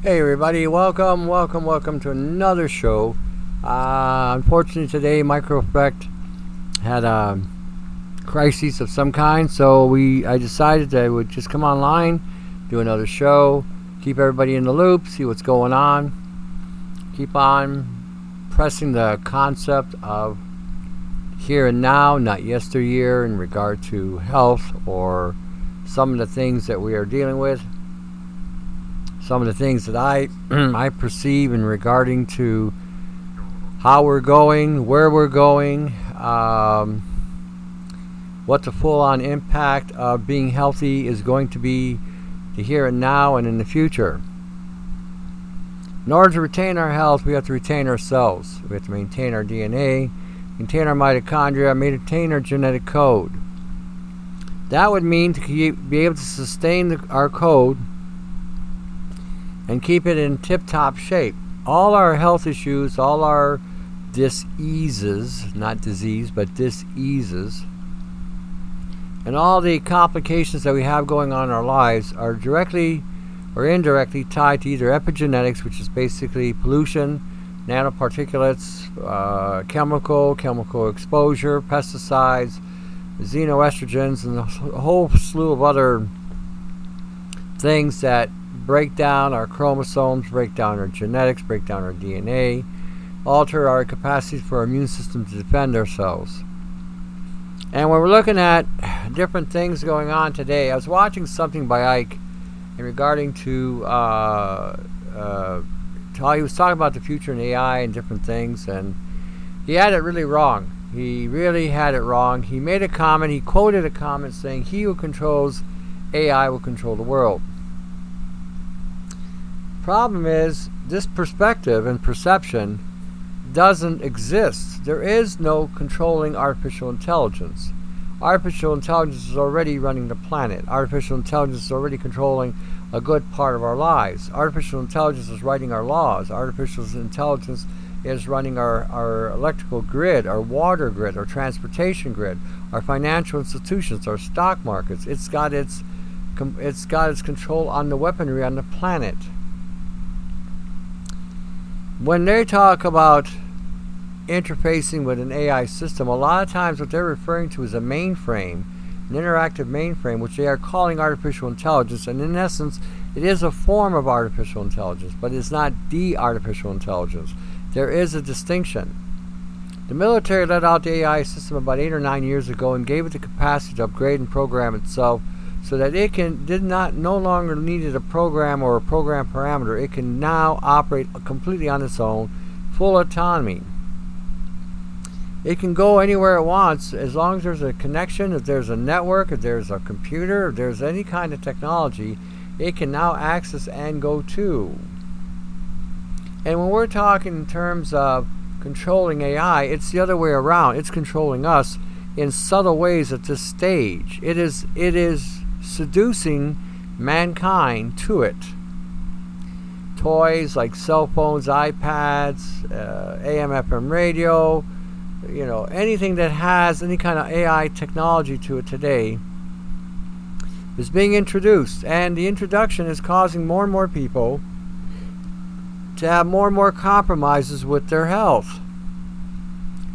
Hey everybody, welcome, welcome, welcome to another show. Uh, unfortunately today Microeffect had a crisis of some kind, so we I decided that I would just come online, do another show, keep everybody in the loop, see what's going on, keep on pressing the concept of here and now, not yesteryear, in regard to health or some of the things that we are dealing with some of the things that I I perceive in regarding to how we're going, where we're going, um, what the full-on impact of being healthy is going to be to here and now and in the future. In order to retain our health, we have to retain ourselves. We have to maintain our DNA, maintain our mitochondria, maintain our genetic code. That would mean to be able to sustain the, our code and keep it in tip top shape. All our health issues, all our diseases, not disease, but diseases, and all the complications that we have going on in our lives are directly or indirectly tied to either epigenetics, which is basically pollution, nanoparticulates, uh, chemical, chemical exposure, pesticides, xenoestrogens, and a whole slew of other things that break down our chromosomes, break down our genetics, break down our DNA, alter our capacity for our immune system to defend ourselves. And when we're looking at different things going on today, I was watching something by Icke in regarding to, uh, uh, to he was talking about the future in AI and different things, and he had it really wrong. He really had it wrong. He made a comment, he quoted a comment saying, He who controls AI will control the world. Problem is, this perspective and perception doesn't exist. There is no controlling artificial intelligence. Artificial intelligence is already running the planet. Artificial intelligence is already controlling a good part of our lives. Artificial intelligence is writing our laws. Artificial intelligence is running our, our electrical grid, our water grid, our transportation grid, our financial institutions, our stock markets. It's got its it's got its control on the weaponry on the planet when they talk about interfacing with an AI system, a lot of times what they're referring to is a mainframe, an interactive mainframe, which they are calling artificial intelligence. And in essence, it is a form of artificial intelligence, but it's not the artificial intelligence. There is a distinction. The military let out the AI system about eight or nine years ago and gave it the capacity to upgrade and program itself so that it can did not no longer needed a program or a program parameter. It can now operate completely on its own, full autonomy. It can go anywhere it wants as long as there's a connection, if there's a network, if there's a computer, if there's any kind of technology, it can now access and go to. And when we're talking in terms of controlling AI, it's the other way around. It's controlling us in subtle ways at this stage. It is it is seducing mankind to it. Toys like cell phones, iPads, uh, AM, FM radio, you know, anything that has any kind of AI technology to it today is being introduced. And the introduction is causing more and more people to have more and more compromises with their health,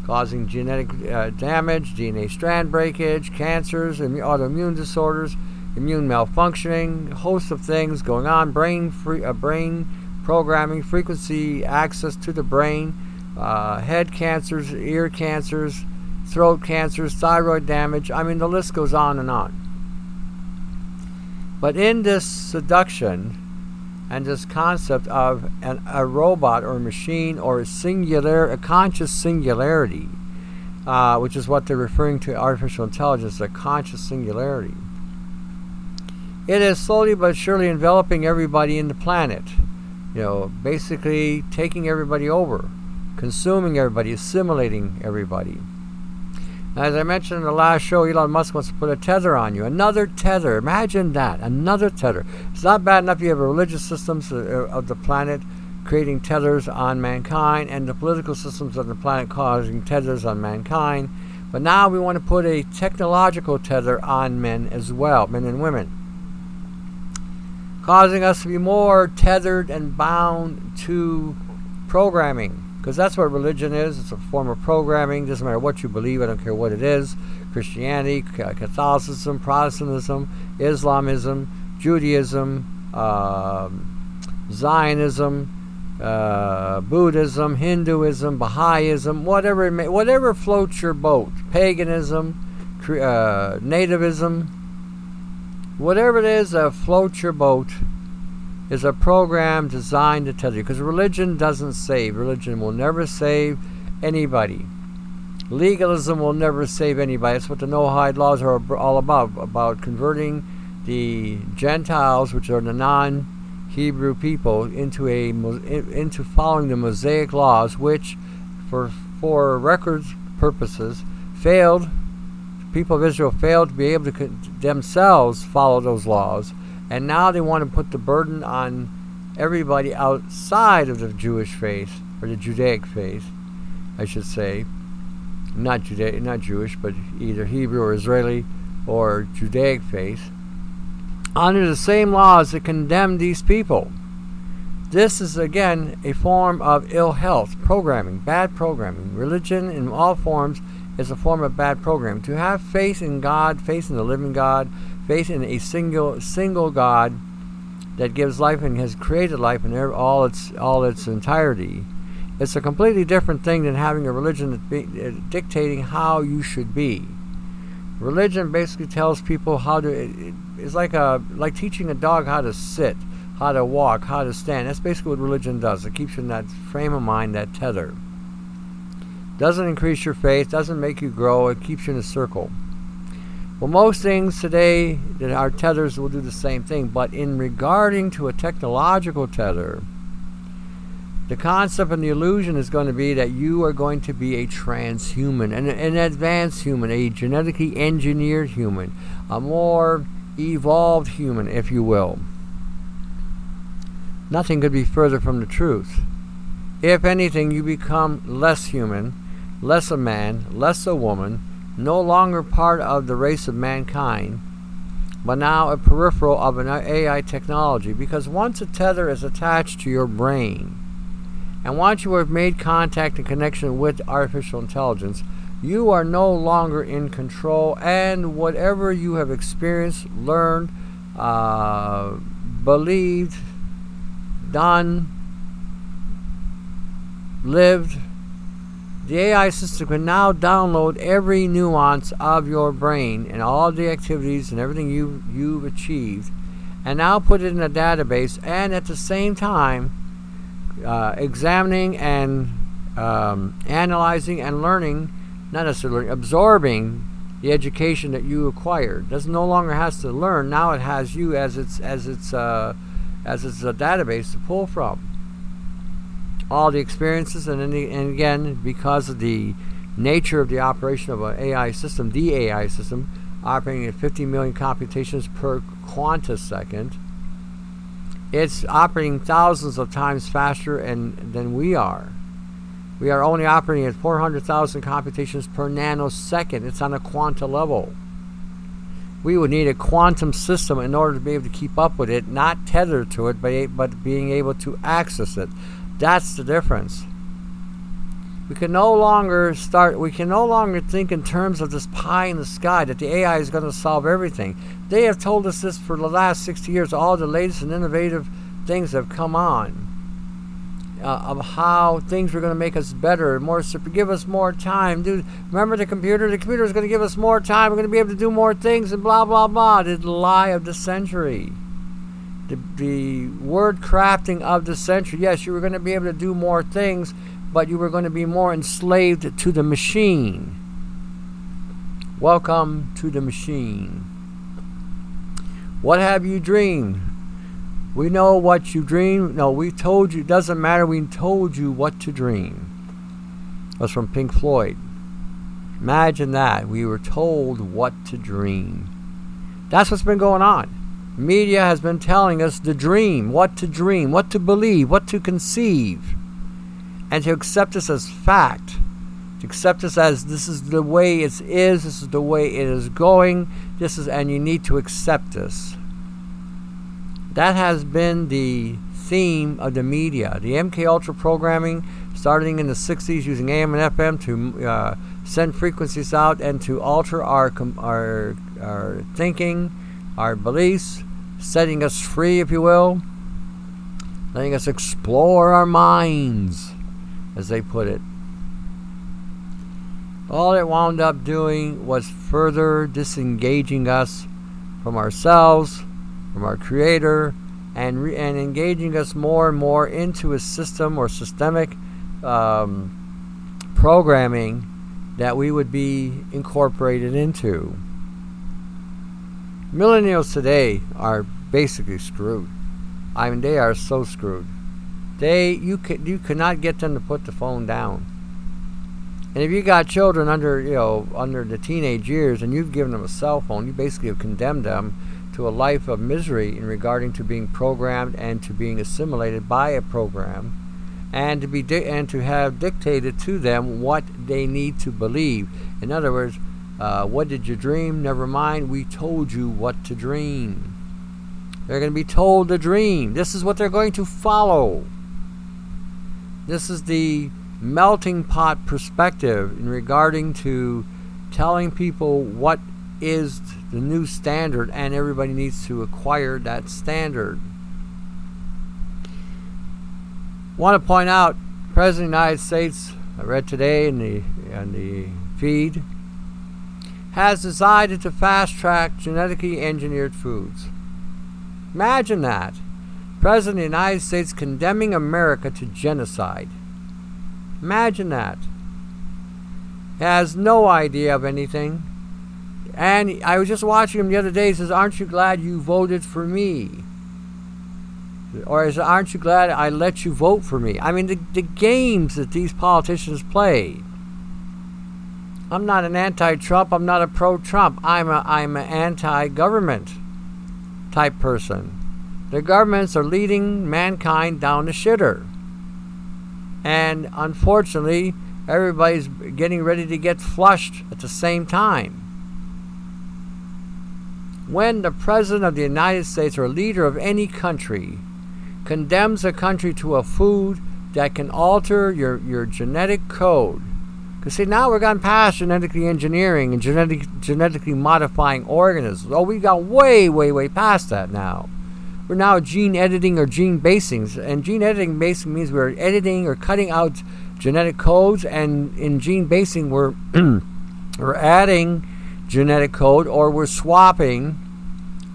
causing genetic uh, damage, DNA strand breakage, cancers, and autoimmune disorders immune malfunctioning, host of things going on, brain free, uh, brain programming, frequency access to the brain, uh, head cancers, ear cancers, throat cancers, thyroid damage. I mean, the list goes on and on. But in this seduction and this concept of an, a robot or a machine or a singular, a conscious singularity, uh, which is what they're referring to artificial intelligence, a conscious singularity it is slowly but surely enveloping everybody in the planet. You know, basically taking everybody over, consuming everybody, assimilating everybody. As I mentioned in the last show, Elon Musk wants to put a tether on you. Another tether. Imagine that. Another tether. It's not bad enough you have religious systems uh, of the planet creating tethers on mankind and the political systems of the planet causing tethers on mankind. But now we want to put a technological tether on men as well, men and women. Causing us to be more tethered and bound to programming. Because that's what religion is. It's a form of programming. Doesn't matter what you believe. I don't care what it is. Christianity, Catholicism, Protestantism, Islamism, Judaism, uh, Zionism, uh, Buddhism, Hinduism, Baha'ism, whatever may, whatever floats your boat. Paganism, uh, nativism, whatever it is that floats your boat is a program designed to tell you because religion doesn't save. Religion will never save anybody. Legalism will never save anybody. That's what the noahide laws are all about about converting the gentiles which are the non-hebrew people into a into following the mosaic laws which for for records purposes failed people of Israel failed to be able to themselves follow those laws, and now they want to put the burden on everybody outside of the Jewish faith or the Judaic faith, I should say, not Judaic, not Jewish, but either Hebrew or Israeli or Judaic faith, under the same laws that condemn these people. This is again a form of ill health, programming, bad programming. Religion in all forms is a form of bad program. To have faith in God, faith in the living God, faith in a single single God that gives life and has created life in all its all its entirety, it's a completely different thing than having a religion that's be, uh, dictating how you should be. Religion basically tells people how to. It, it's like a like teaching a dog how to sit, how to walk, how to stand. That's basically what religion does. It keeps you in that frame of mind, that tether. Doesn't increase your faith, doesn't make you grow, it keeps you in a circle. Well, most things today that our tethers will do the same thing, but in regarding to a technological tether, the concept and the illusion is going to be that you are going to be a transhuman, an, an advanced human, a genetically engineered human, a more evolved human, if you will. Nothing could be further from the truth. If anything, you become less human less a man, less a woman, no longer part of the race of mankind, but now a peripheral of an AI technology. Because once a tether is attached to your brain, and once you have made contact and connection with artificial intelligence, you are no longer in control, and whatever you have experienced, learned, uh, believed, done, lived, the AI system can now download every nuance of your brain and all the activities and everything you, you've achieved and now put it in a database and at the same time uh, examining and um, analyzing and learning, not necessarily absorbing the education that you acquired. Doesn't no longer has to learn. Now it has you as its as its uh, as its a database to pull from all the experiences, and, and again, because of the nature of the operation of an AI system, the AI system, operating at 50 million computations per quantisecond, it's operating thousands of times faster and, than we are. We are only operating at 400,000 computations per nanosecond. It's on a quanta level. We would need a quantum system in order to be able to keep up with it, not tethered to it, but, but being able to access it. That's the difference. We can no longer start, we can no longer think in terms of this pie in the sky that the AI is going to solve everything. They have told us this for the last 60 years. All the latest and innovative things have come on. Uh, of how things were going to make us better, more, give us more time. Dude, remember the computer? The computer is going to give us more time. We're going to be able to do more things, and blah blah blah. The lie of the century the, the word crafting of the century. Yes, you were going to be able to do more things, but you were going to be more enslaved to the machine. Welcome to the machine. What have you dreamed? We know what you dream. No, we told you. It doesn't matter. We told you what to dream. That's from Pink Floyd. Imagine that. We were told what to dream. That's what's been going on. Media has been telling us to dream, what to dream, what to believe, what to conceive, and to accept this as fact, to accept this as this is the way it is, this is the way it is going, this is, and you need to accept this. That has been the theme of the media. The MK Ultra programming, starting in the 60s using AM and FM to uh, send frequencies out and to alter our, our, our thinking, our beliefs, setting us free, if you will, letting us explore our minds, as they put it. All it wound up doing was further disengaging us from ourselves, from our Creator, and, re- and engaging us more and more into a system or systemic um, programming that we would be incorporated into. Millennials today are basically screwed. I mean, they are so screwed. They you could you cannot get them to put the phone down. And if you got children under you know under the teenage years and you've given them a cell phone, you basically have condemned them to a life of misery in regarding to being programmed and to being assimilated by a program and to be di- and to have dictated to them what they need to believe. In other words, uh, what did you dream? Never mind, we told you what to dream. They're going to be told to dream. This is what they're going to follow. This is the melting pot perspective in regarding to telling people what is the new standard and everybody needs to acquire that standard. Want to point out, President of the United States, I read today in the in the feed, has decided to fast track genetically engineered foods. Imagine that. President of the United States condemning America to genocide. Imagine that. Has no idea of anything. And I was just watching him the other day. He says, Aren't you glad you voted for me? Or is aren't you glad I let you vote for me? I mean, the, the games that these politicians play. I'm not an anti-Trump. I'm not a pro-Trump. I'm a I'm an anti-government type person. The governments are leading mankind down the shitter. And unfortunately, everybody's getting ready to get flushed at the same time. When the President of the United States or leader of any country condemns a country to a food that can alter your, your genetic code. Because see, now we're gone past genetically engineering and genetic, genetically modifying organisms. Oh, we got way, way, way past that now. We're now gene editing or gene basing. And gene editing basically means we're editing or cutting out genetic codes. And in gene basing, we're, we're adding genetic code or we're swapping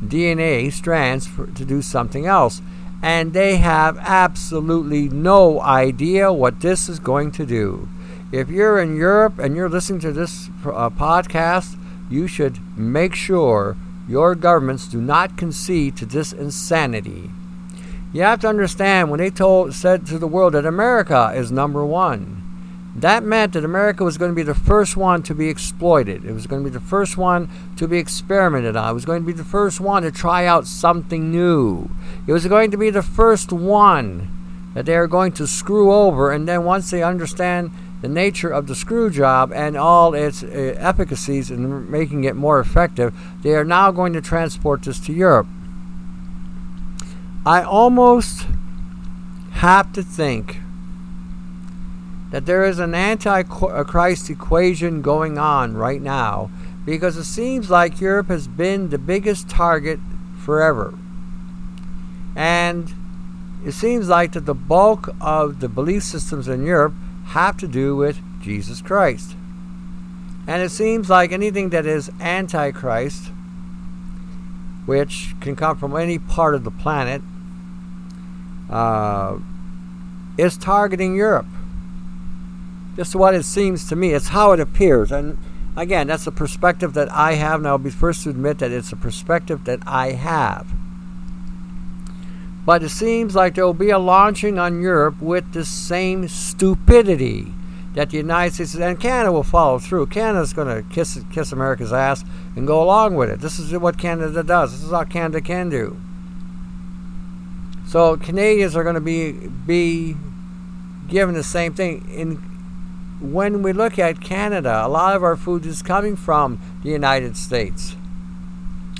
DNA strands for, to do something else and they have absolutely no idea what this is going to do. If you're in Europe and you're listening to this uh, podcast, you should make sure your governments do not concede to this insanity. You have to understand when they told said to the world that America is number 1. That meant that America was going to be the first one to be exploited. It was going to be the first one to be experimented on. It was going to be the first one to try out something new. It was going to be the first one that they are going to screw over, and then once they understand the nature of the screw job and all its uh, efficacies in making it more effective, they are now going to transport this to Europe. I almost have to think that there is an anti-Christ equation going on right now because it seems like Europe has been the biggest target forever. And it seems like that the bulk of the belief systems in Europe have to do with Jesus Christ. And it seems like anything that is antichrist, which can come from any part of the planet, uh, is targeting Europe. Just what it seems to me. It's how it appears. And again, that's a perspective that I have, and I'll be first to admit that it's a perspective that I have. But it seems like there will be a launching on Europe with the same stupidity that the United States and Canada will follow through. Canada's going to kiss kiss America's ass and go along with it. This is what Canada does. This is how Canada can do. So Canadians are going to be be given the same thing. In when we look at Canada, a lot of our food is coming from the United States.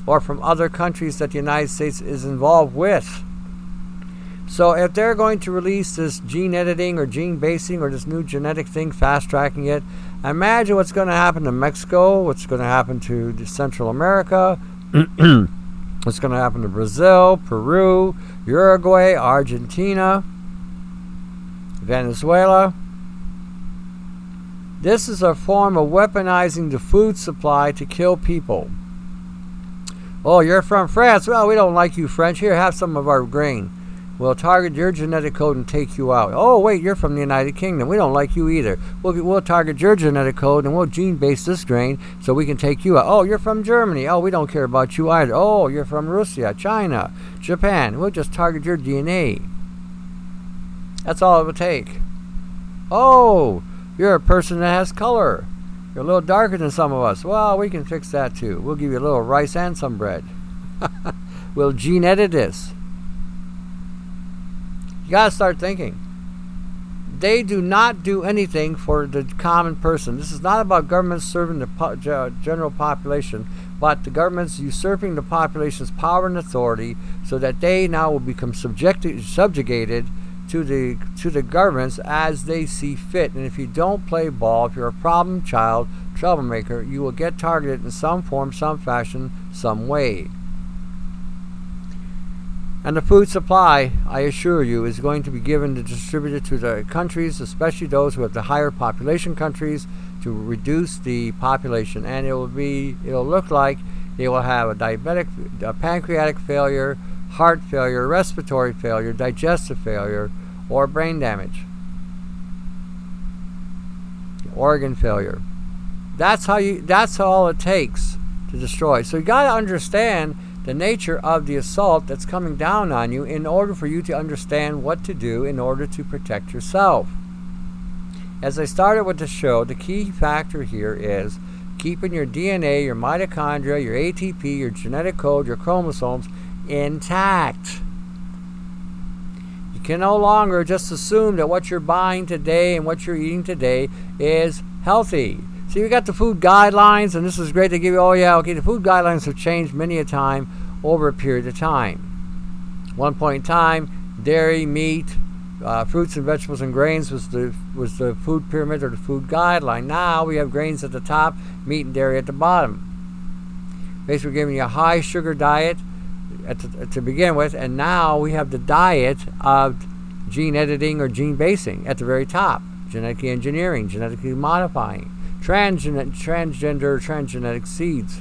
or from other countries that the United States is involved with. So if they're going to release this gene editing or gene basing or this new genetic thing, fast tracking it, imagine what's going to happen to Mexico, what's going to happen to Central America, what's going to happen to Brazil, Peru, Uruguay, Argentina, Venezuela. This is a form of weaponizing the food supply to kill people. Oh, you're from France? Well, we don't like you, French. Here, have some of our grain. We'll target your genetic code and take you out. Oh, wait, you're from the United Kingdom. We don't like you either. We'll, we'll target your genetic code and we'll gene base this grain so we can take you out. Oh, you're from Germany. Oh, we don't care about you either. Oh, you're from Russia, China, Japan. We'll just target your DNA. That's all it would take. Oh, you're a person that has color. You're a little darker than some of us. Well, we can fix that too. We'll give you a little rice and some bread. we'll gene edit this. You got to start thinking. They do not do anything for the common person. This is not about governments serving the po- general population, but the government's usurping the population's power and authority so that they now will become subjected, subjugated to the to the governments as they see fit. And if you don't play ball, if you're a problem child, troublemaker, you will get targeted in some form, some fashion, some way. And the food supply, I assure you, is going to be given to distributed to the countries, especially those who have the higher population countries, to reduce the population. And it will be, it'll look like they will have a diabetic, a pancreatic failure, heart failure, respiratory failure, digestive failure, or brain damage, organ failure. That's how you. That's all it takes to destroy. So you got to understand the nature of the assault that's coming down on you in order for you to understand what to do in order to protect yourself. As I started with the show, the key factor here is keeping your DNA, your mitochondria, your ATP, your genetic code, your chromosomes intact. You can no longer just assume that what you're buying today and what you're eating today is healthy. See, we got the food guidelines, and this is great to give you. Oh, yeah, okay. The food guidelines have changed many a time over a period of time. One point in time, dairy, meat, uh, fruits and vegetables and grains was the was the food pyramid or the food guideline. Now we have grains at the top, meat and dairy at the bottom. Basically, giving you a high sugar diet the, to begin with, and now we have the diet of gene editing or gene basing at the very top, genetically engineering, genetically modifying transgen- transgender transgenic seeds,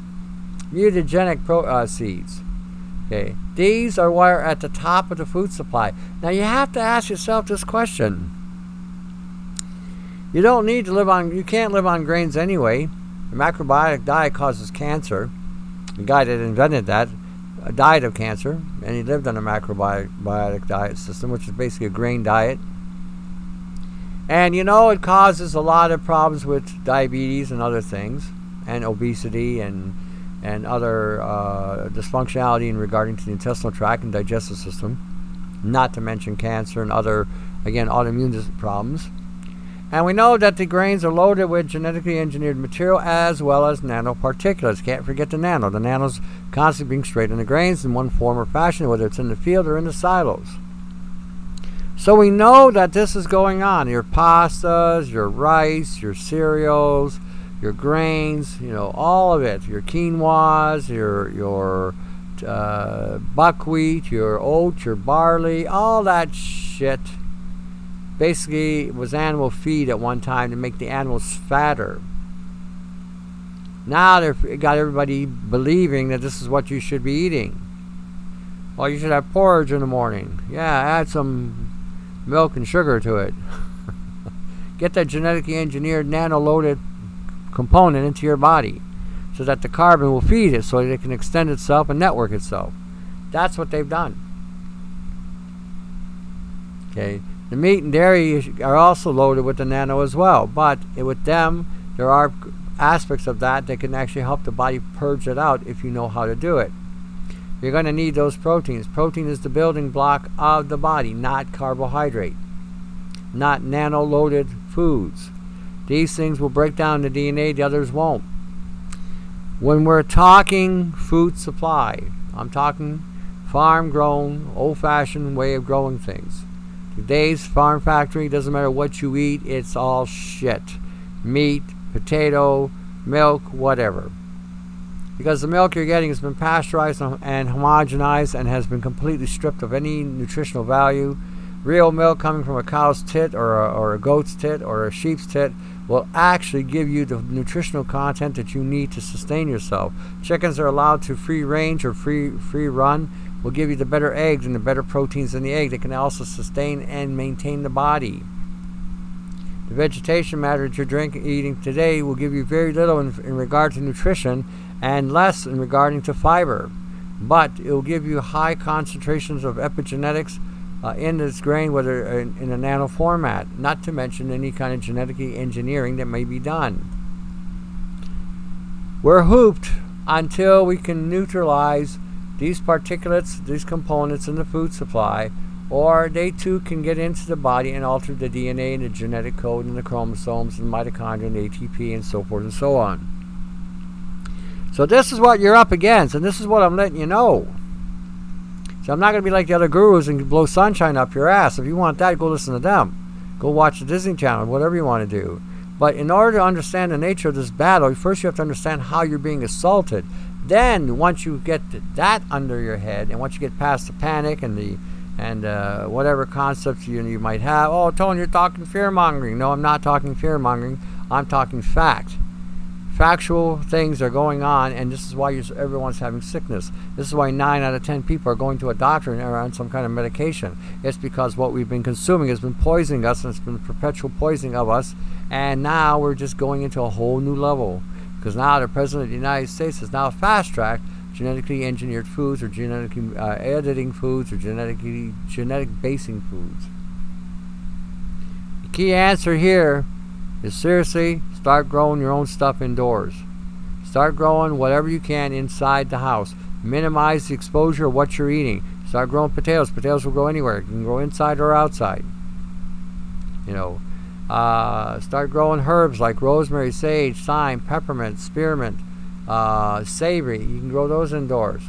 mutagenic pro- uh, seeds. Okay, these are what are at the top of the food supply. Now you have to ask yourself this question. You don't need to live on. You can't live on grains anyway. The macrobiotic diet causes cancer. The guy that invented that uh, died of cancer, and he lived on a macrobiotic diet system, which is basically a grain diet. And you know, it causes a lot of problems with diabetes and other things, and obesity and and other uh, dysfunctionality in regarding to the intestinal tract and digestive system, not to mention cancer and other, again, autoimmune problems. And we know that the grains are loaded with genetically engineered material as well as nanoparticulates. Can't forget the nano. The nano's constantly being sprayed in the grains in one form or fashion, whether it's in the field or in the silos. So we know that this is going on. Your pastas, your rice, your cereals, your grains, you know, all of it. Your quinoas, your your uh, buckwheat, your oats, your barley, all that shit. Basically, was animal feed at one time to make the animals fatter. Now they've got everybody believing that this is what you should be eating. Well, you should have porridge in the morning. Yeah, add some milk and sugar to it. Get that genetically engineered nano loaded component into your body so that the carbon will feed it so that it can extend itself and network itself. That's what they've done. Okay. The meat and dairy are also loaded with the nano as well, but with them, there are aspects of that that can actually help the body purge it out if you know how to do it. You're going to need those proteins. Protein is the building block of the body, not carbohydrate, not nano loaded foods. These things will break down the DNA, the others won't. When we're talking food supply, I'm talking farm grown, old fashioned way of growing things. Today's farm factory doesn't matter what you eat, it's all shit. Meat, potato, milk, whatever. Because the milk you're getting has been pasteurized and homogenized and has been completely stripped of any nutritional value. Real milk coming from a cow's tit or a, or a goat's tit or a sheep's tit will actually give you the nutritional content that you need to sustain yourself. Chickens are allowed to free range or free free run will give you the better eggs and the better proteins in the egg that can also sustain and maintain the body. The vegetation matter that you're drinking, eating today will give you very little in, in regard to nutrition and less in regarding to fiber. But it will give you high concentrations of epigenetics uh, in this grain, whether in, in a nano format, not to mention any kind of genetically engineering that may be done. We're hooped until we can neutralize these particulates, these components in the food supply, or they too can get into the body and alter the DNA and the genetic code and the chromosomes and mitochondria and ATP and so forth and so on. So this is what you're up against, and this is what I'm letting you know. So I'm not going to be like the other gurus and blow sunshine up your ass. If you want that, go listen to them. Go watch the Disney Channel, whatever you want to do. But in order to understand the nature of this battle, first you have to understand how you're being assaulted. Then, once you get that under your head, and once you get past the panic and the and uh, whatever concepts you, you might have, oh, Tony, you're talking fear mongering. No, I'm not talking fear mongering. I'm talking fact. Factual things are going on, and this is why everyone's having sickness. This is why nine out of ten people are going to a doctor and are on some kind of medication. It's because what we've been consuming has been poisoning us, and it's been perpetual poisoning of us. And now we're just going into a whole new level because now the president of the United States has now fast tracked genetically engineered foods or genetically uh, editing foods or genetically genetic basing foods. The key answer here is seriously start growing your own stuff indoors. Start growing whatever you can inside the house. Minimize the exposure of what you're eating. Start growing potatoes. Potatoes will grow anywhere. You can grow inside or outside. You know, uh, start growing herbs like rosemary, sage, thyme, peppermint, spearmint, uh, savory. You can grow those indoors.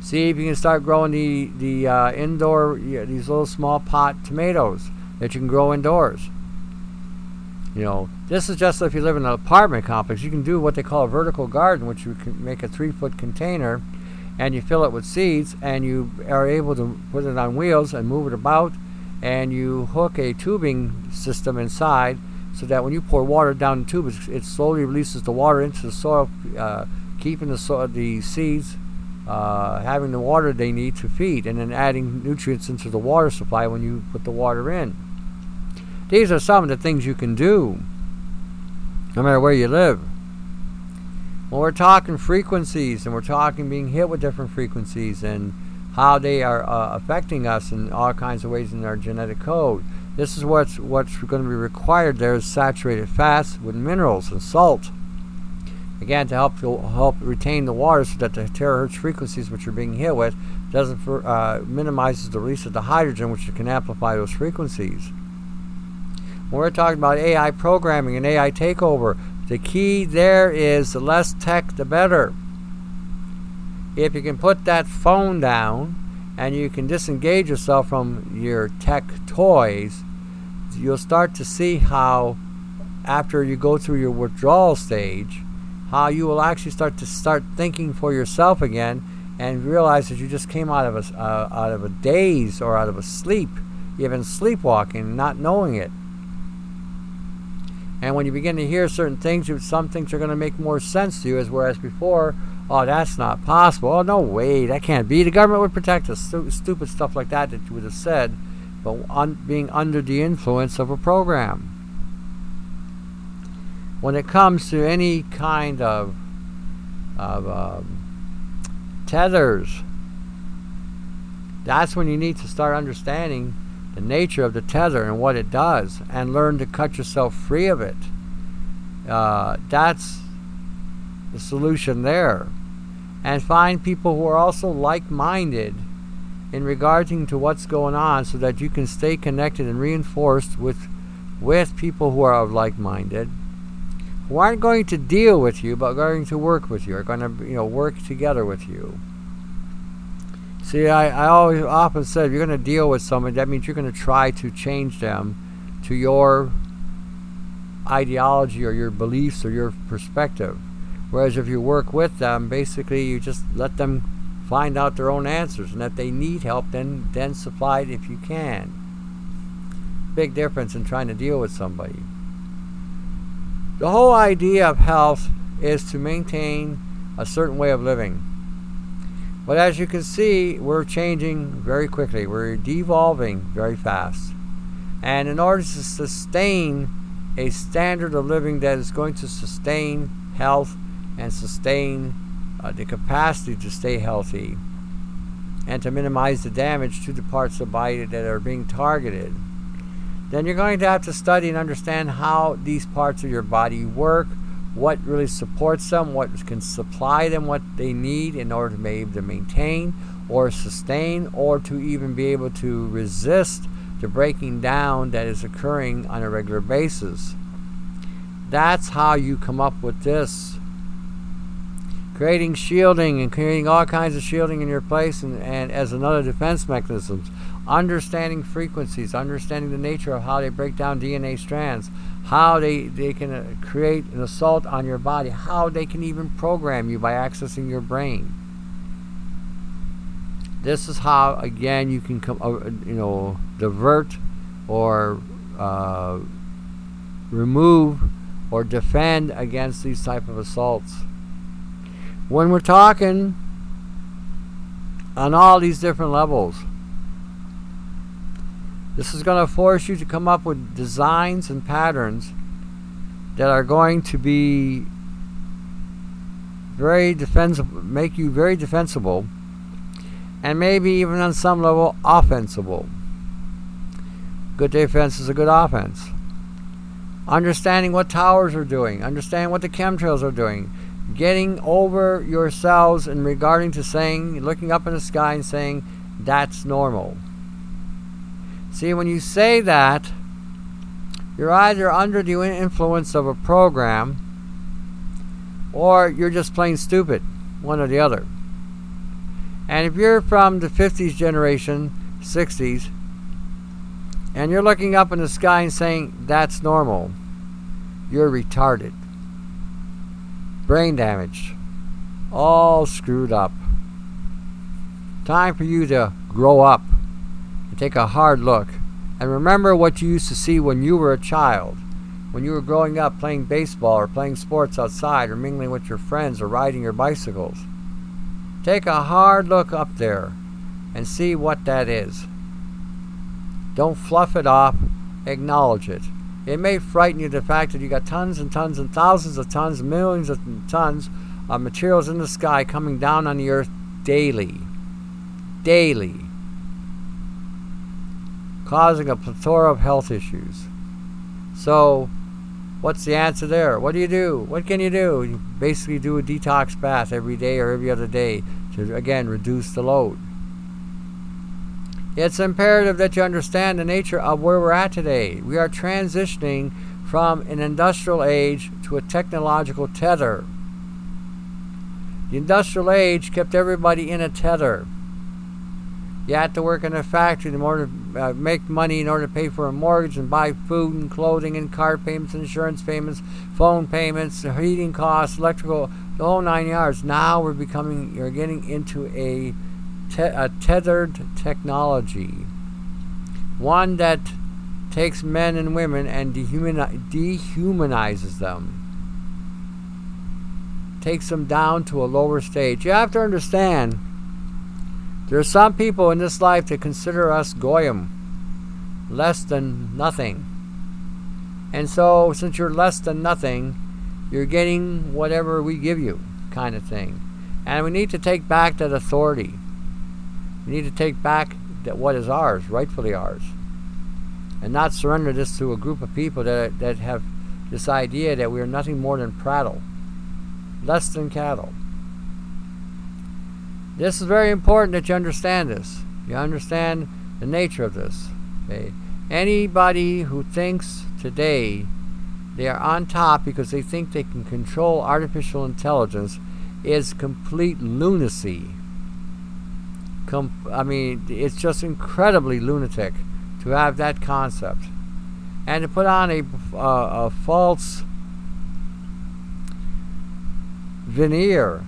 See if you can start growing the the uh, indoor these little small pot tomatoes that you can grow indoors. You know, this is just if you live in an apartment complex. You can do what they call a vertical garden, which you can make a three-foot container, and you fill it with seeds, and you are able to put it on wheels and move it about and you hook a tubing system inside so that when you pour water down the tube, it slowly releases the water into the soil, uh, keeping the, so- the seeds uh, having the water they need to feed, and then adding nutrients into the water supply when you put the water in. These are some of the things you can do, no matter where you live. When we're talking frequencies, and we're talking being hit with different frequencies, and how they are uh, affecting us in all kinds of ways in our genetic code. This is what's what's going to be required there is saturated fats with minerals and salt. Again, to help help retain the water so that the terahertz frequencies which you're being hit with doesn't for, uh, minimizes the release of the hydrogen, which can amplify those frequencies. When we're talking about AI programming and AI takeover, the key there is the less tech, the better if you can put that phone down and you can disengage yourself from your tech toys, you'll start to see how, after you go through your withdrawal stage, how you will actually start to start thinking for yourself again and realize that you just came out of a, uh, out of a daze or out of a sleep. You've sleepwalking, not knowing it. And when you begin to hear certain things, some things are going to make more sense to you, as whereas before oh, that's not possible. Oh, no way, that can't be. The government would protect us. Stu- stupid stuff like that that you would have said, but un- being under the influence of a program. When it comes to any kind of of um, tethers, that's when you need to start understanding the nature of the tether and what it does, and learn to cut yourself free of it. Uh, that's the solution there and find people who are also like-minded in regarding to what's going on so that you can stay connected and reinforced with with people who are of like-minded who aren't going to deal with you, but going to work with you, are going to you know work together with you. See, I, I always often said if you're going to deal with someone, that means you're going to try to change them to your ideology or your beliefs or your perspective. Whereas if you work with them, basically you just let them find out their own answers, and if they need help, then then supply it if you can. Big difference in trying to deal with somebody. The whole idea of health is to maintain a certain way of living. But as you can see, we're changing very quickly. We're devolving very fast. And in order to sustain a standard of living that is going to sustain health and sustain uh, the capacity to stay healthy and to minimize the damage to the parts of the body that are being targeted, then you're going to have to study and understand how these parts of your body work, what really supports them, what can supply them what they need in order to be able to maintain or sustain or to even be able to resist the breaking down that is occurring on a regular basis. That's how you come up with this. Creating shielding and creating all kinds of shielding in your place and, and as another defense mechanisms. Understanding frequencies, understanding the nature of how they break down DNA strands, how they, they can uh, create an assault on your body, how they can even program you by accessing your brain. This is how, again, you can come, uh, you know, divert or uh, remove or defend against these type of assaults. When we're talking on all these different levels, this is going to force you to come up with designs and patterns that are going to be very defensible, make you very defensible, and maybe even on some level offensible. Good defense is a good offense. Understanding what towers are doing, understanding what the chemtrails are doing, getting over yourselves in regarding to saying, looking up in the sky and saying, that's normal. See, when you say that, you're either under the influence of a program or you're just plain stupid, one or the other. And if you're from the 50s generation, 60s, and you're looking up in the sky and saying, that's normal, you're retarded, brain damaged, all screwed up. Time for you to grow up take a hard look and remember what you used to see when you were a child, when you were growing up playing baseball or playing sports outside or mingling with your friends or riding your bicycles. Take a hard look up there and see what that is. Don't fluff it off, acknowledge it. It may frighten you the fact that you got tons and tons and thousands of tons, millions of tons of materials in the sky coming down on the earth daily. Daily causing a plethora of health issues. So, what's the answer there? What do you do? What can you do? You basically do a detox bath every day or every other day to, again, reduce the load. It's imperative that you understand the nature of where we're at today. We are transitioning from an industrial age to a technological tether. The industrial age kept everybody in a tether. You had to work in a factory in order to uh, make money in order to pay for a mortgage and buy food and clothing and car payments, insurance payments, phone payments, heating costs, electrical, the whole nine yards. Now we're becoming, you're getting into a, te- a tethered technology. One that takes men and women and dehumani- dehumanizes them. Takes them down to a lower stage. You have to understand there are some people in this life that consider us goyim, less than nothing. And so, since you're less than nothing, you're getting whatever we give you, kind of thing. And we need to take back that authority. We need to take back that what is ours, rightfully ours, and not surrender this to a group of people that that have this idea that we are nothing more than prattle, less than cattle. This is very important that you understand this. You understand the nature of this. Okay? Anybody who thinks today they are on top because they think they can control artificial intelligence is complete lunacy. Com- I mean, it's just incredibly lunatic to have that concept and to put on a, uh, a false veneer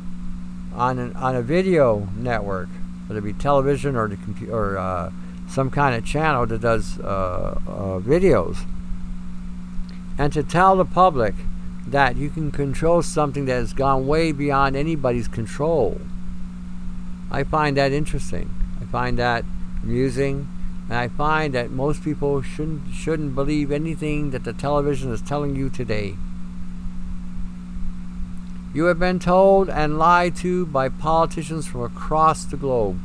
on an, on a video network, whether it be television or the or uh, some kind of channel that does uh, uh, videos, and to tell the public that you can control something that has gone way beyond anybody's control. I find that interesting. I find that amusing, and I find that most people shouldn't shouldn't believe anything that the television is telling you today. You have been told and lied to by politicians from across the globe.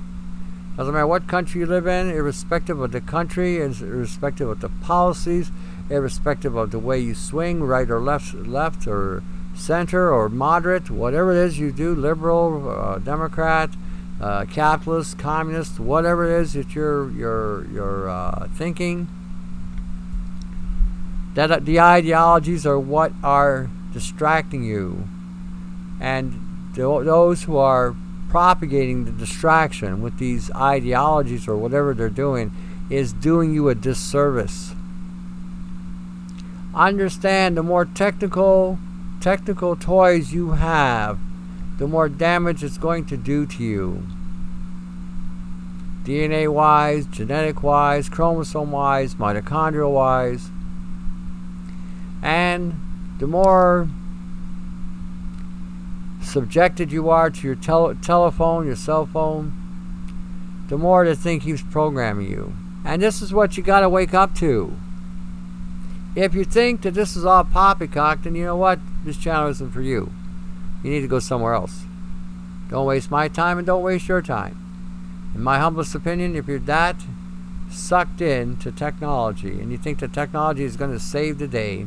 Doesn't matter what country you live in, irrespective of the country, irrespective of the policies, irrespective of the way you swing, right or left, left or center or moderate, whatever it is you do, liberal, uh, Democrat, uh, capitalist, communist, whatever it is that you're you're you're uh, thinking. That the ideologies are what are distracting you and those who are propagating the distraction with these ideologies or whatever they're doing is doing you a disservice. Understand the more technical technical toys you have, the more damage it's going to do to you. DNA wise, genetic wise, chromosome wise, mitochondrial wise. And the more subjected you are to your tel- telephone, your cell phone, the more the thing keeps programming you. And this is what you got to wake up to. If you think that this is all poppycock, then you know what? This channel isn't for you. You need to go somewhere else. Don't waste my time and don't waste your time. In my humblest opinion, if you're that sucked in to technology and you think that technology is going to save the day,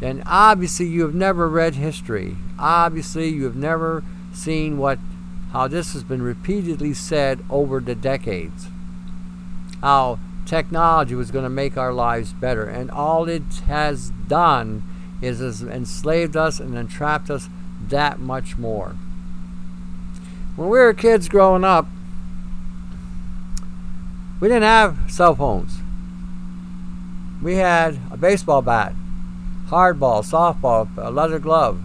then obviously you have never read history. Obviously you have never seen what how this has been repeatedly said over the decades. How technology was going to make our lives better and all it has done is has enslaved us and entrapped us that much more. When we were kids growing up, we didn't have cell phones. We had a baseball bat hardball, softball, a leather glove.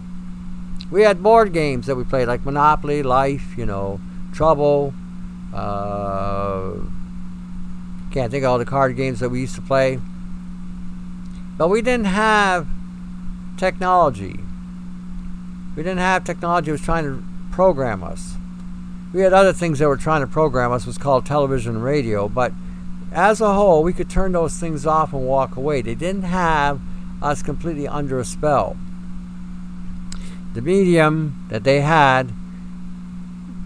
We had board games that we played, like Monopoly, Life, you know, Trouble. Uh, can't think of all the card games that we used to play. But we didn't have technology. We didn't have technology that was trying to program us. We had other things that were trying to program us, was called television and radio, but as a whole, we could turn those things off and walk away. They didn't have us completely under a spell. The medium that they had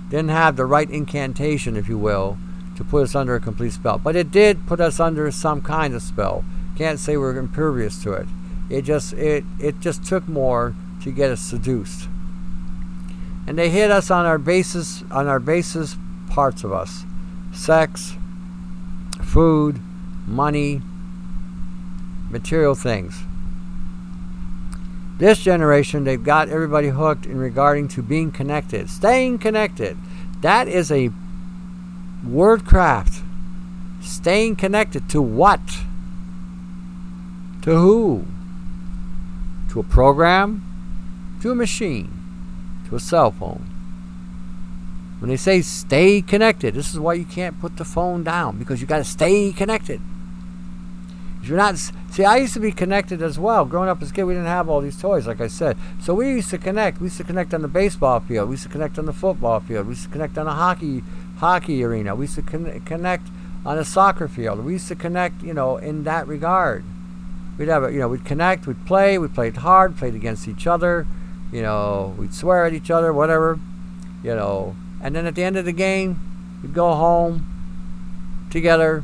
didn't have the right incantation, if you will, to put us under a complete spell. But it did put us under some kind of spell. Can't say we're impervious to it. It just it it just took more to get us seduced. And they hit us on our basis on our basis parts of us. Sex, food, money, material things. This generation, they've got everybody hooked in regarding to being connected, staying connected. That is a word craft. Staying connected to what? To who? To a program? To a machine? To a cell phone? When they say stay connected, this is why you can't put the phone down because you got to stay connected. If you're not See, I used to be connected as well. Growing up as a kid, we didn't have all these toys, like I said. So we used to connect. We used to connect on the baseball field. We used to connect on the football field. We used to connect on a hockey hockey arena. We used to con- connect on a soccer field. We used to connect, you know, in that regard. We'd have, a, you know, we'd connect, we'd play, we played hard, played against each other, you know, we'd swear at each other, whatever, you know. And then at the end of the game, we'd go home together,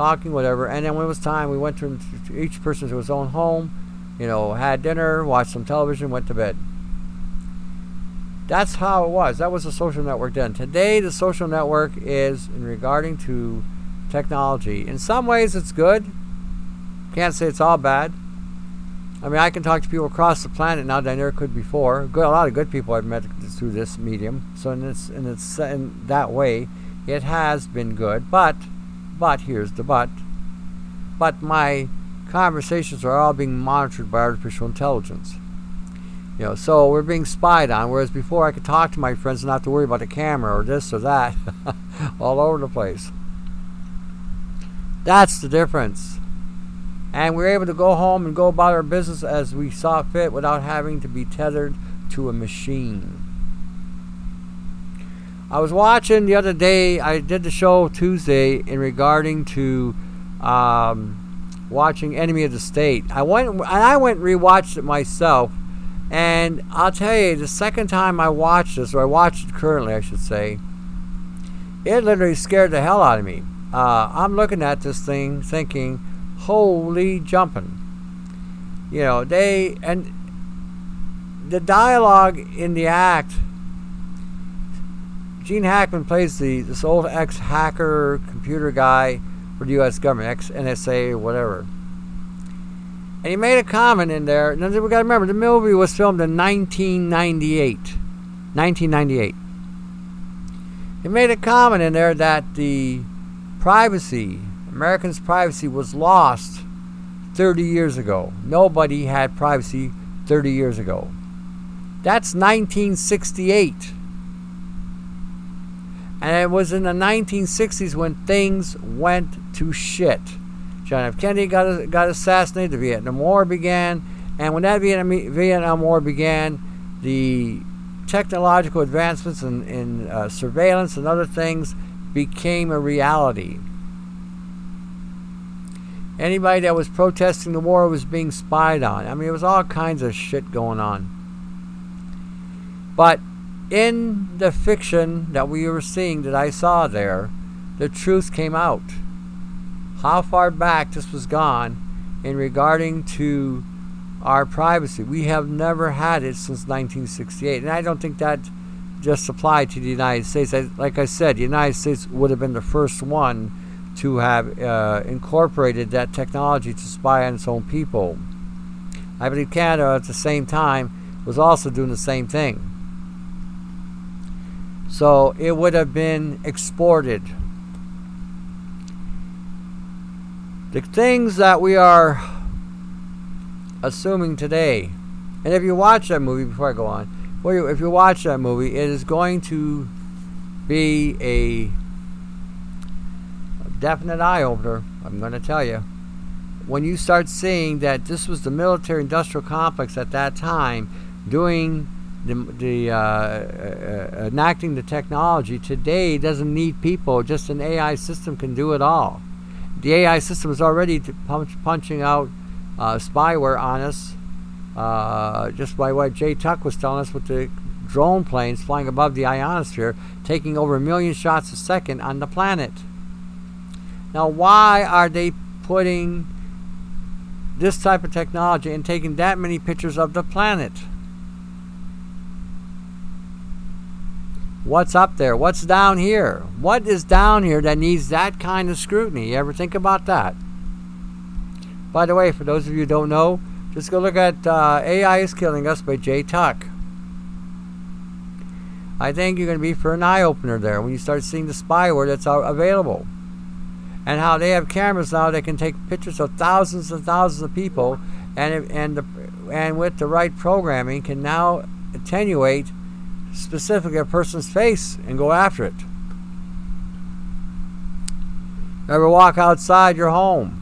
talking, whatever. And then when it was time, we went to, each person to his own home, you know, had dinner, watched some television, went to bed. That's how it was. That was the social network then. Today, the social network is in regarding to technology. In some ways, it's good. Can't say it's all bad. I mean, I can talk to people across the planet now that I never could before. Good, a lot of good people I've met through this medium. So in this, in its, in that way, it has been good. But, but here's the but. But my conversations are all being monitored by artificial intelligence. You know, so we're being spied on. Whereas before, I could talk to my friends and not have to worry about the camera or this or that, all over the place. That's the difference. And we're able to go home and go about our business as we saw fit without having to be tethered to a machine. I was watching the other day, I did the show Tuesday in regarding to um, watching Enemy of the State. I went and I went and rewatched it myself. And I'll tell you, the second time I watched this, or I watched it currently, I should say, it literally scared the hell out of me. Uh, I'm looking at this thing thinking, holy jumping. You know, they, and the dialogue in the act, Gene Hackman plays the this old ex hacker computer guy for the U.S. government, ex NSA or whatever. And he made a comment in there. And we got to remember, the movie was filmed in 1998. 1998. He made a comment in there that the privacy, Americans' privacy, was lost 30 years ago. Nobody had privacy 30 years ago. That's 1968. And it was in the 1960s when things went to shit. John F. Kennedy got, got assassinated, the Vietnam War began, and when that Vietnam, Vietnam War began, the technological advancements in, in uh, surveillance and other things became a reality. Anybody that was protesting the war was being spied on. I mean, it was all kinds of shit going on. But in the fiction that we were seeing that I saw there, the truth came out. How far back this was gone in regarding to our privacy. We have never had it since 1968. And I don't think that just applied to the United States. like I said, the United States would have been the first one to have uh, incorporated that technology to spy on its own people. I believe Canada at the same time was also doing the same thing. So it would have been exported. The things that we are assuming today, and if you watch that movie, before I go on, if you watch that movie, it is going to be a definite eye opener. I'm going to tell you. When you start seeing that this was the military industrial complex at that time doing the, the uh, uh, enacting the technology today doesn't need people. Just an AI system can do it all. The AI system is already punch, punching out uh, spyware on us, uh, just by what Jay Tuck was telling us with the drone planes flying above the ionosphere, taking over a million shots a second on the planet. Now, why are they putting this type of technology and taking that many pictures of the planet? What's up there? What's down here? What is down here that needs that kind of scrutiny? You ever think about that? By the way, for those of you who don't know, just go look at uh, AI is Killing Us by Jay Tuck. I think you're going to be for an eye opener there when you start seeing the spyware that's available. And how they have cameras now that can take pictures of thousands and thousands of people, and and the, and with the right programming can now attenuate specifically a person's face and go after it. Ever walk outside your home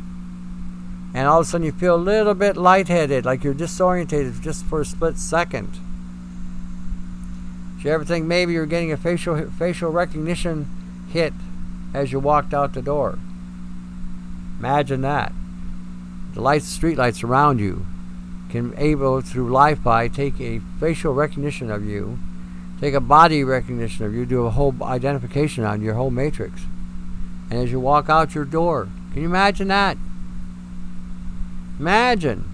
and all of a sudden you feel a little bit lightheaded, like you're disorientated just for a split second? Do you ever think maybe you're getting a facial facial recognition hit as you walked out the door? Imagine that. The lights, street lights around you can able through Li-Fi take a facial recognition of you take a body recognition of you, do a whole identification on your whole matrix. And as you walk out your door, can you imagine that? Imagine,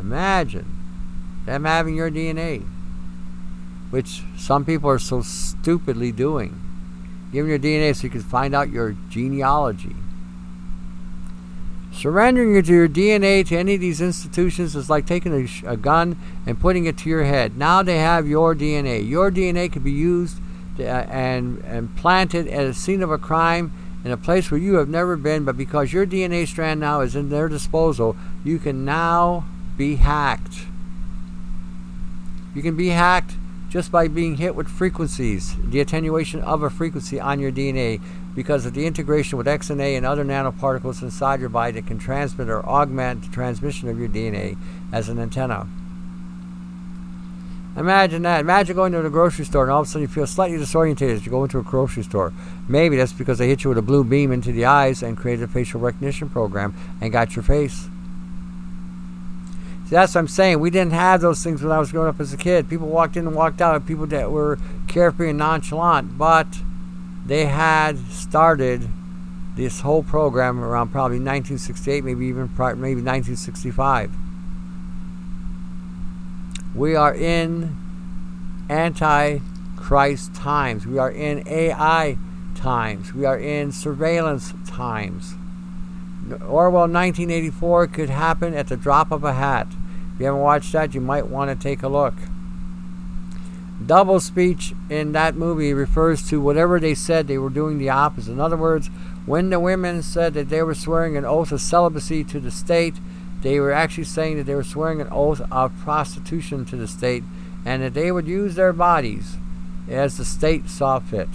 imagine them having your DNA, which some people are so stupidly doing. Giving your DNA so you can find out your genealogy. Surrendering your DNA to any of these institutions is like taking a, a, gun and putting it to your head. Now they have your DNA. Your DNA can be used to, uh, and, and planted at a scene of a crime in a place where you have never been, but because your DNA strand now is in their disposal, you can now be hacked. You can be hacked just by being hit with frequencies, the attenuation of a frequency on your DNA because of the integration with XNA and other nanoparticles inside your body that can transmit or augment the transmission of your DNA as an antenna. Imagine that. Imagine going to the grocery store and all of a sudden you feel slightly disoriented as you go into a grocery store. Maybe that's because they hit you with a blue beam into the eyes and created a facial recognition program and got your face. That's what I'm saying. We didn't have those things when I was growing up as a kid. People walked in and walked out. People that were carefree and nonchalant, but they had started this whole program around probably 1968, maybe even maybe 1965. We are in anti-Christ times. We are in AI times. We are in surveillance times. Orwell 1984 could happen at the drop of a hat. If you haven't watched that, you might want to take a look. Double speech in that movie refers to whatever they said, they were doing the opposite. In other words, when the women said that they were swearing an oath of celibacy to the state, they were actually saying that they were swearing an oath of prostitution to the state and that they would use their bodies as the state saw fit.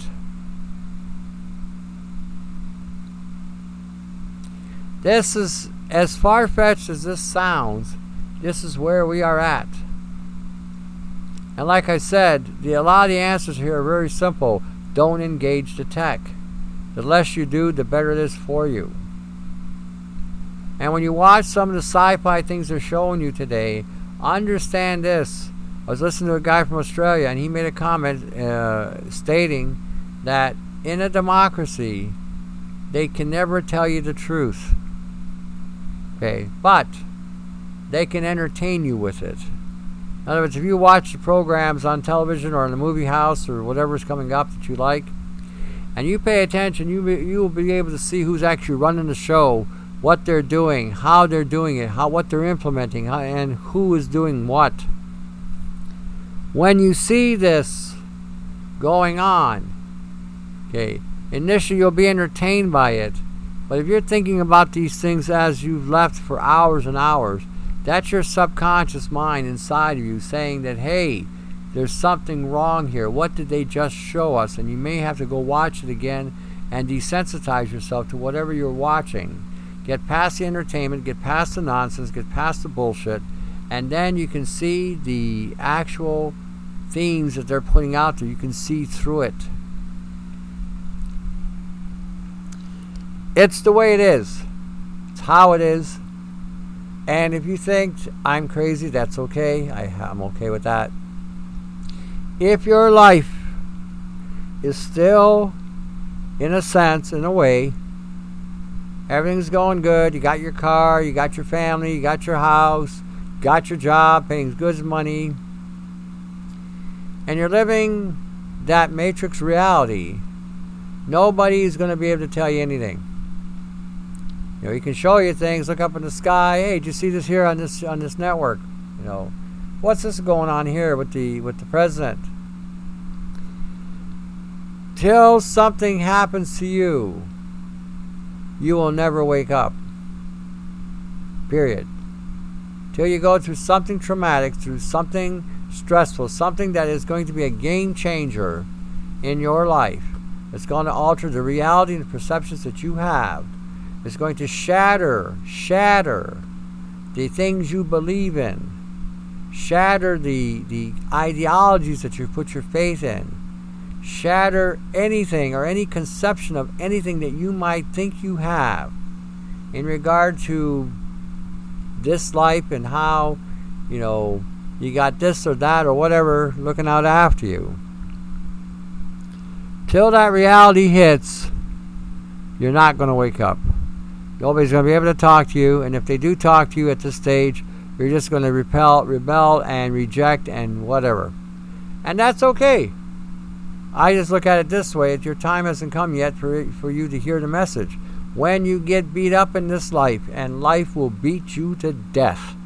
This is as far fetched as this sounds, this is where we are at. And like I said, the, a lot of the answers here are very simple. Don't engage the tech. The less you do, the better it is for you. And when you watch some of the sci fi things they're showing you today, understand this. I was listening to a guy from Australia, and he made a comment uh, stating that in a democracy, they can never tell you the truth. Okay, but they can entertain you with it. In other words, if you watch the programs on television or in the movie house or whatever's coming up that you like, and you pay attention, you you will be able to see who's actually running the show, what they're doing, how they're doing it, how what they're implementing, how, and who is doing what. When you see this going on, okay, initially you'll be entertained by it, but if you're thinking about these things as you've left for hours and hours, that's your subconscious mind inside of you saying that, hey, there's something wrong here. What did they just show us? And you may have to go watch it again and desensitize yourself to whatever you're watching. Get past the entertainment, get past the nonsense, get past the bullshit, and then you can see the actual themes that they're putting out there. You can see through it. It's the way it is. It's how it is. And if you think I'm crazy, that's okay. I, I'm okay with that. If your life is still, in a sense, in a way, everything's going good, you got your car, you got your family, you got your house, got your job, paying good money, and you're living that matrix reality, nobody is going to be able to tell you anything. You know, he can show you things. Look up in the sky. Hey, did you see this here on this on this network? You know, what's this going on here with the with the president? Till something happens to you, you will never wake up. Period. Till you go through something traumatic, through something stressful, something that is going to be a game changer in your life. It's going to alter the reality and the perceptions that you have is going to shatter, shatter the things you believe in, shatter the, the ideologies that you put your faith in, shatter anything or any conception of anything that you might think you have in regard to this life and how, you know, you got this or that or whatever looking out after you. Till that reality hits, you're not going to wake up. Nobody's going to be able to talk to you, and if they do talk to you at this stage, you're just going to repel, rebel, and reject, and whatever. And that's okay. I just look at it this way: if your time hasn't come yet for for you to hear the message. when you get beat up in this life, and life will beat you to death.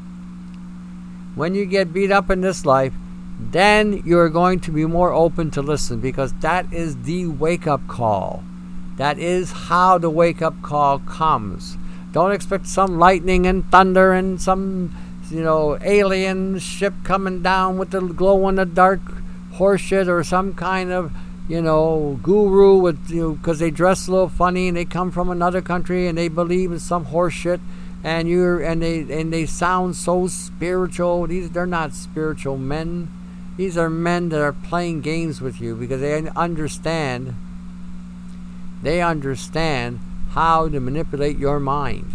When you get beat up in this life, then you're going to be more open to listen because that is the wake up call. That is how the wake up call comes. Don't expect some lightning and thunder and some, you know, alien ship coming down with the glow in the dark horseshit or some kind of, you know, guru with, you know, because they dress a little funny and they come from another country and they believe in some horseshit and you're and they and they sound so spiritual. These they're not spiritual men. These are men that are playing games with you because they understand. They understand how to manipulate your mind.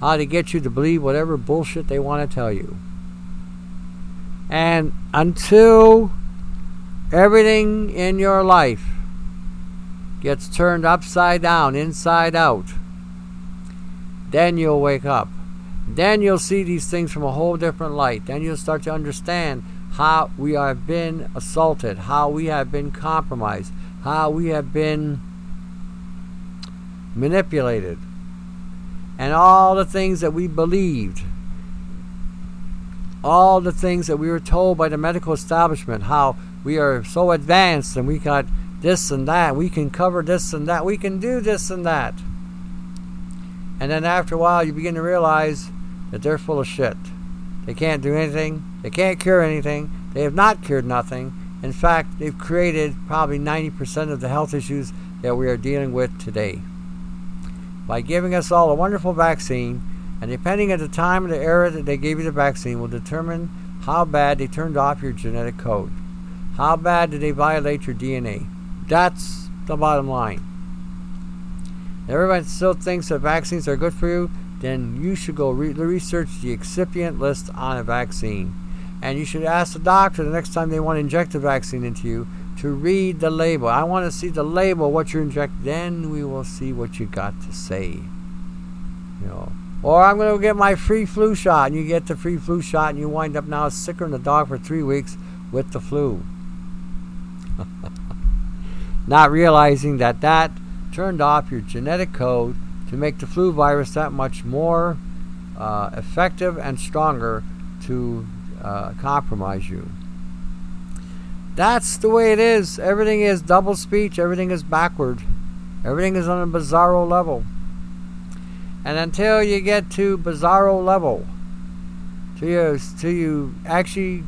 How to get you to believe whatever bullshit they want to tell you. And until everything in your life gets turned upside down, inside out, then you'll wake up. Then you'll see these things from a whole different light. Then you'll start to understand how we have been assaulted, how we have been compromised, how we have been manipulated, and all the things that we believed, all the things that we were told by the medical establishment, how we are so advanced and we got this and that, we can cover this and that, we can do this and that. And then after a while, you begin to realize that they're full of shit. They can't do anything, they can't cure anything, they have not cured nothing. In fact, they've created probably 90% of the health issues that we are dealing with today. By giving us all a wonderful vaccine, and depending on the time and the era that they gave you the vaccine, will determine how bad they turned off your genetic code. How bad did they violate your DNA? That's the bottom line. If Everyone still thinks that vaccines are good for you, then you should go re- research the excipient list on a vaccine. And you should ask the doctor the next time they want to inject a vaccine into you to read the label. I want to see the label, what you're injecting. Then we will see what you got to say. You know. Or I'm going to get my free flu shot, and you get the free flu shot, and you wind up now sicker than a dog for three weeks with the flu. Not realizing that that turned off your genetic code to make the flu virus that much more uh, effective and stronger to uh, compromise you. That's the way it is. Everything is double speech, everything is backward, everything is on a bizarro level. And until you get to bizarro level, till you, till you actually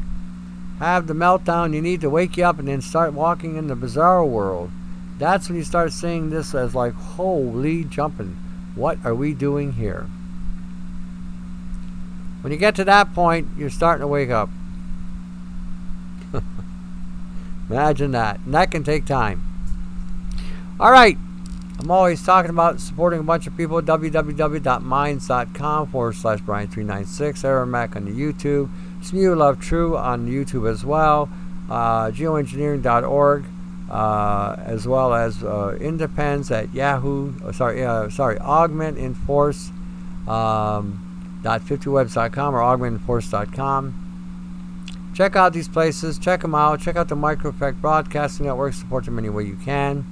have the meltdown, you need to wake you up and then start walking in the bizarro world. That's when you start seeing this as like, holy jumping, what are we doing here? When you get to that point, you're starting to wake up. Imagine that. And that can take time. All right. I'm always talking about supporting a bunch of people. www.minds.com forward slash Bryan396. Aaron Mack on the YouTube. Smew Love True on YouTube as well. Uh, geoengineering.org. Uh, as well as uh, Independz at Yahoo. Oh, sorry, uh, sorry, Augment Enforce. Um, .50webs.com or augmentinforce.com. Check out these places. Check them out. Check out the Micro Effect Broadcasting Network. Support them any way you can.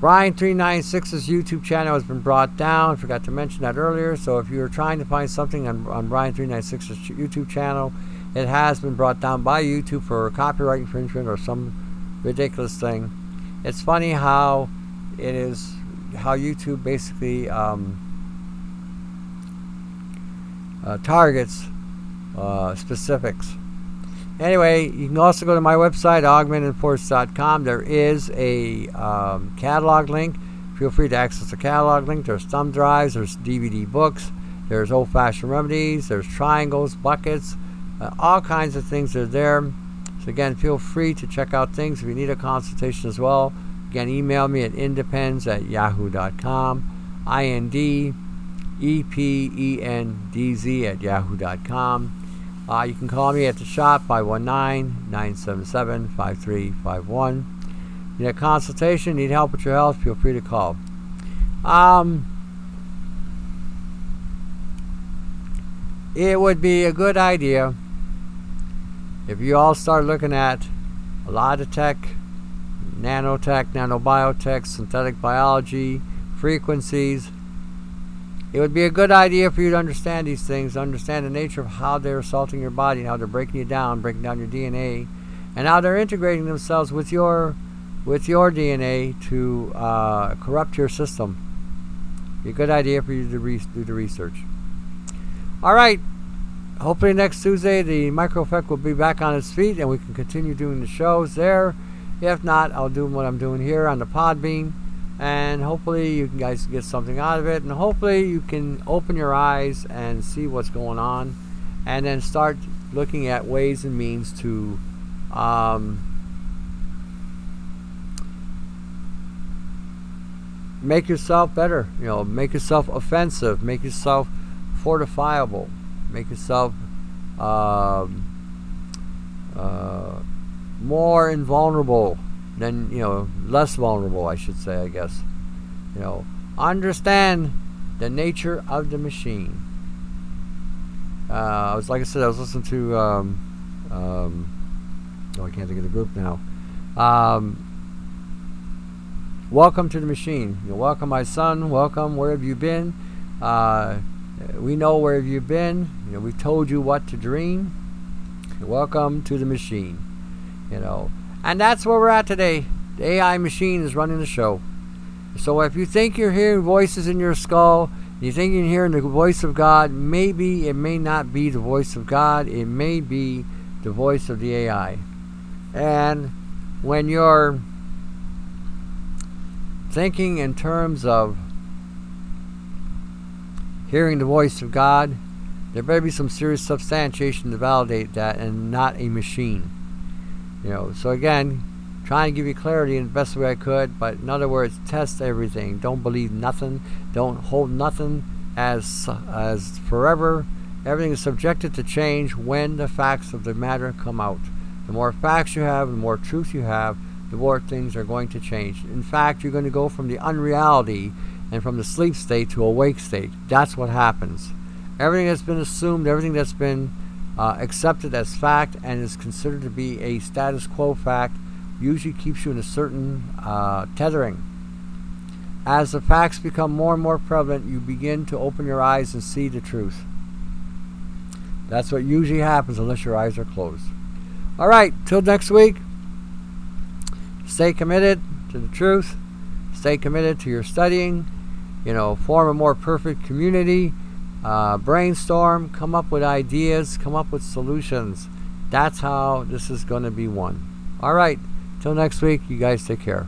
Bryan396's YouTube channel has been brought down. Forgot to mention that earlier. So if you're trying to find something on, on Bryan396's YouTube channel, it has been brought down by YouTube for copyright infringement or some ridiculous thing. It's funny how it is, how YouTube basically um, uh, targets uh, specifics. Anyway, you can also go to my website, augmentedforce.com. There is a um, catalog link. Feel free to access the catalog link. There's thumb drives, there's DVD books, there's old fashioned remedies, there's triangles, buckets, uh, all kinds of things are there. So, again, feel free to check out things if you need a consultation as well. Again, email me at independz at yahoo.com. I N D E-P-E-N-D-Z at yahoo.com. Uh, you can call me at the shop 519-977-5351. Need a consultation, need help with your health, feel free to call. Um, it would be a good idea if you all start looking at a lot of tech, nanotech, nanobiotech, synthetic biology, frequencies. It would be a good idea for you to understand these things, understand the nature of how they're assaulting your body, how they're breaking you down, breaking down your DNA, and how they're integrating themselves with your with your DNA to uh, corrupt your system. Be a good idea for you to re- do the research. All right. Hopefully next Tuesday the micro effect will be back on its feet and we can continue doing the shows there. If not, I'll do what I'm doing here on the Podbean and hopefully you guys get something out of it. And hopefully you can open your eyes and see what's going on. And then start looking at ways and means to um, make yourself better you know make yourself offensive make yourself fortifiable make yourself um, uh, more invulnerable then you know less vulnerable I should say I guess. You know understand the nature of the machine. Uh, I was like I said I was listening to um, um, oh I can't think of the group now. Um, welcome to the machine. You welcome my son. Welcome. Where have you been? Uh, we know where have you been. You know we've told you what to dream. Welcome to the machine. You know and that's where we're at today. The AI machine is running the show. So if you think you're hearing voices in your skull, you think you're hearing the voice of God, maybe it may not be the voice of God, it may be the voice of the AI. And when you're thinking in terms of hearing the voice of God, there better be some serious substantiation to validate that and not a machine. You know, so again, trying to give you clarity in the best way I could, but in other words, test everything. Don't believe nothing. Don't hold nothing as as forever. Everything is subjected to change when the facts of the matter come out. The more facts you have, the more truth you have, the more things are going to change. In fact, you're going to go from the unreality and from the sleep state to awake state. That's what happens. Everything that's been assumed, everything that's been uh, accepted as fact and is considered to be a status quo fact usually keeps you in a certain uh, tethering. As the facts become more and more prevalent, you begin to open your eyes and see the truth. That's what usually happens unless your eyes are closed. All right, till next week, stay committed to the truth, stay committed to your studying, you know, form a more perfect community uh, brainstorm, come up with ideas, come up with solutions. That's how this is going to be won. All right, till next week, you guys take care.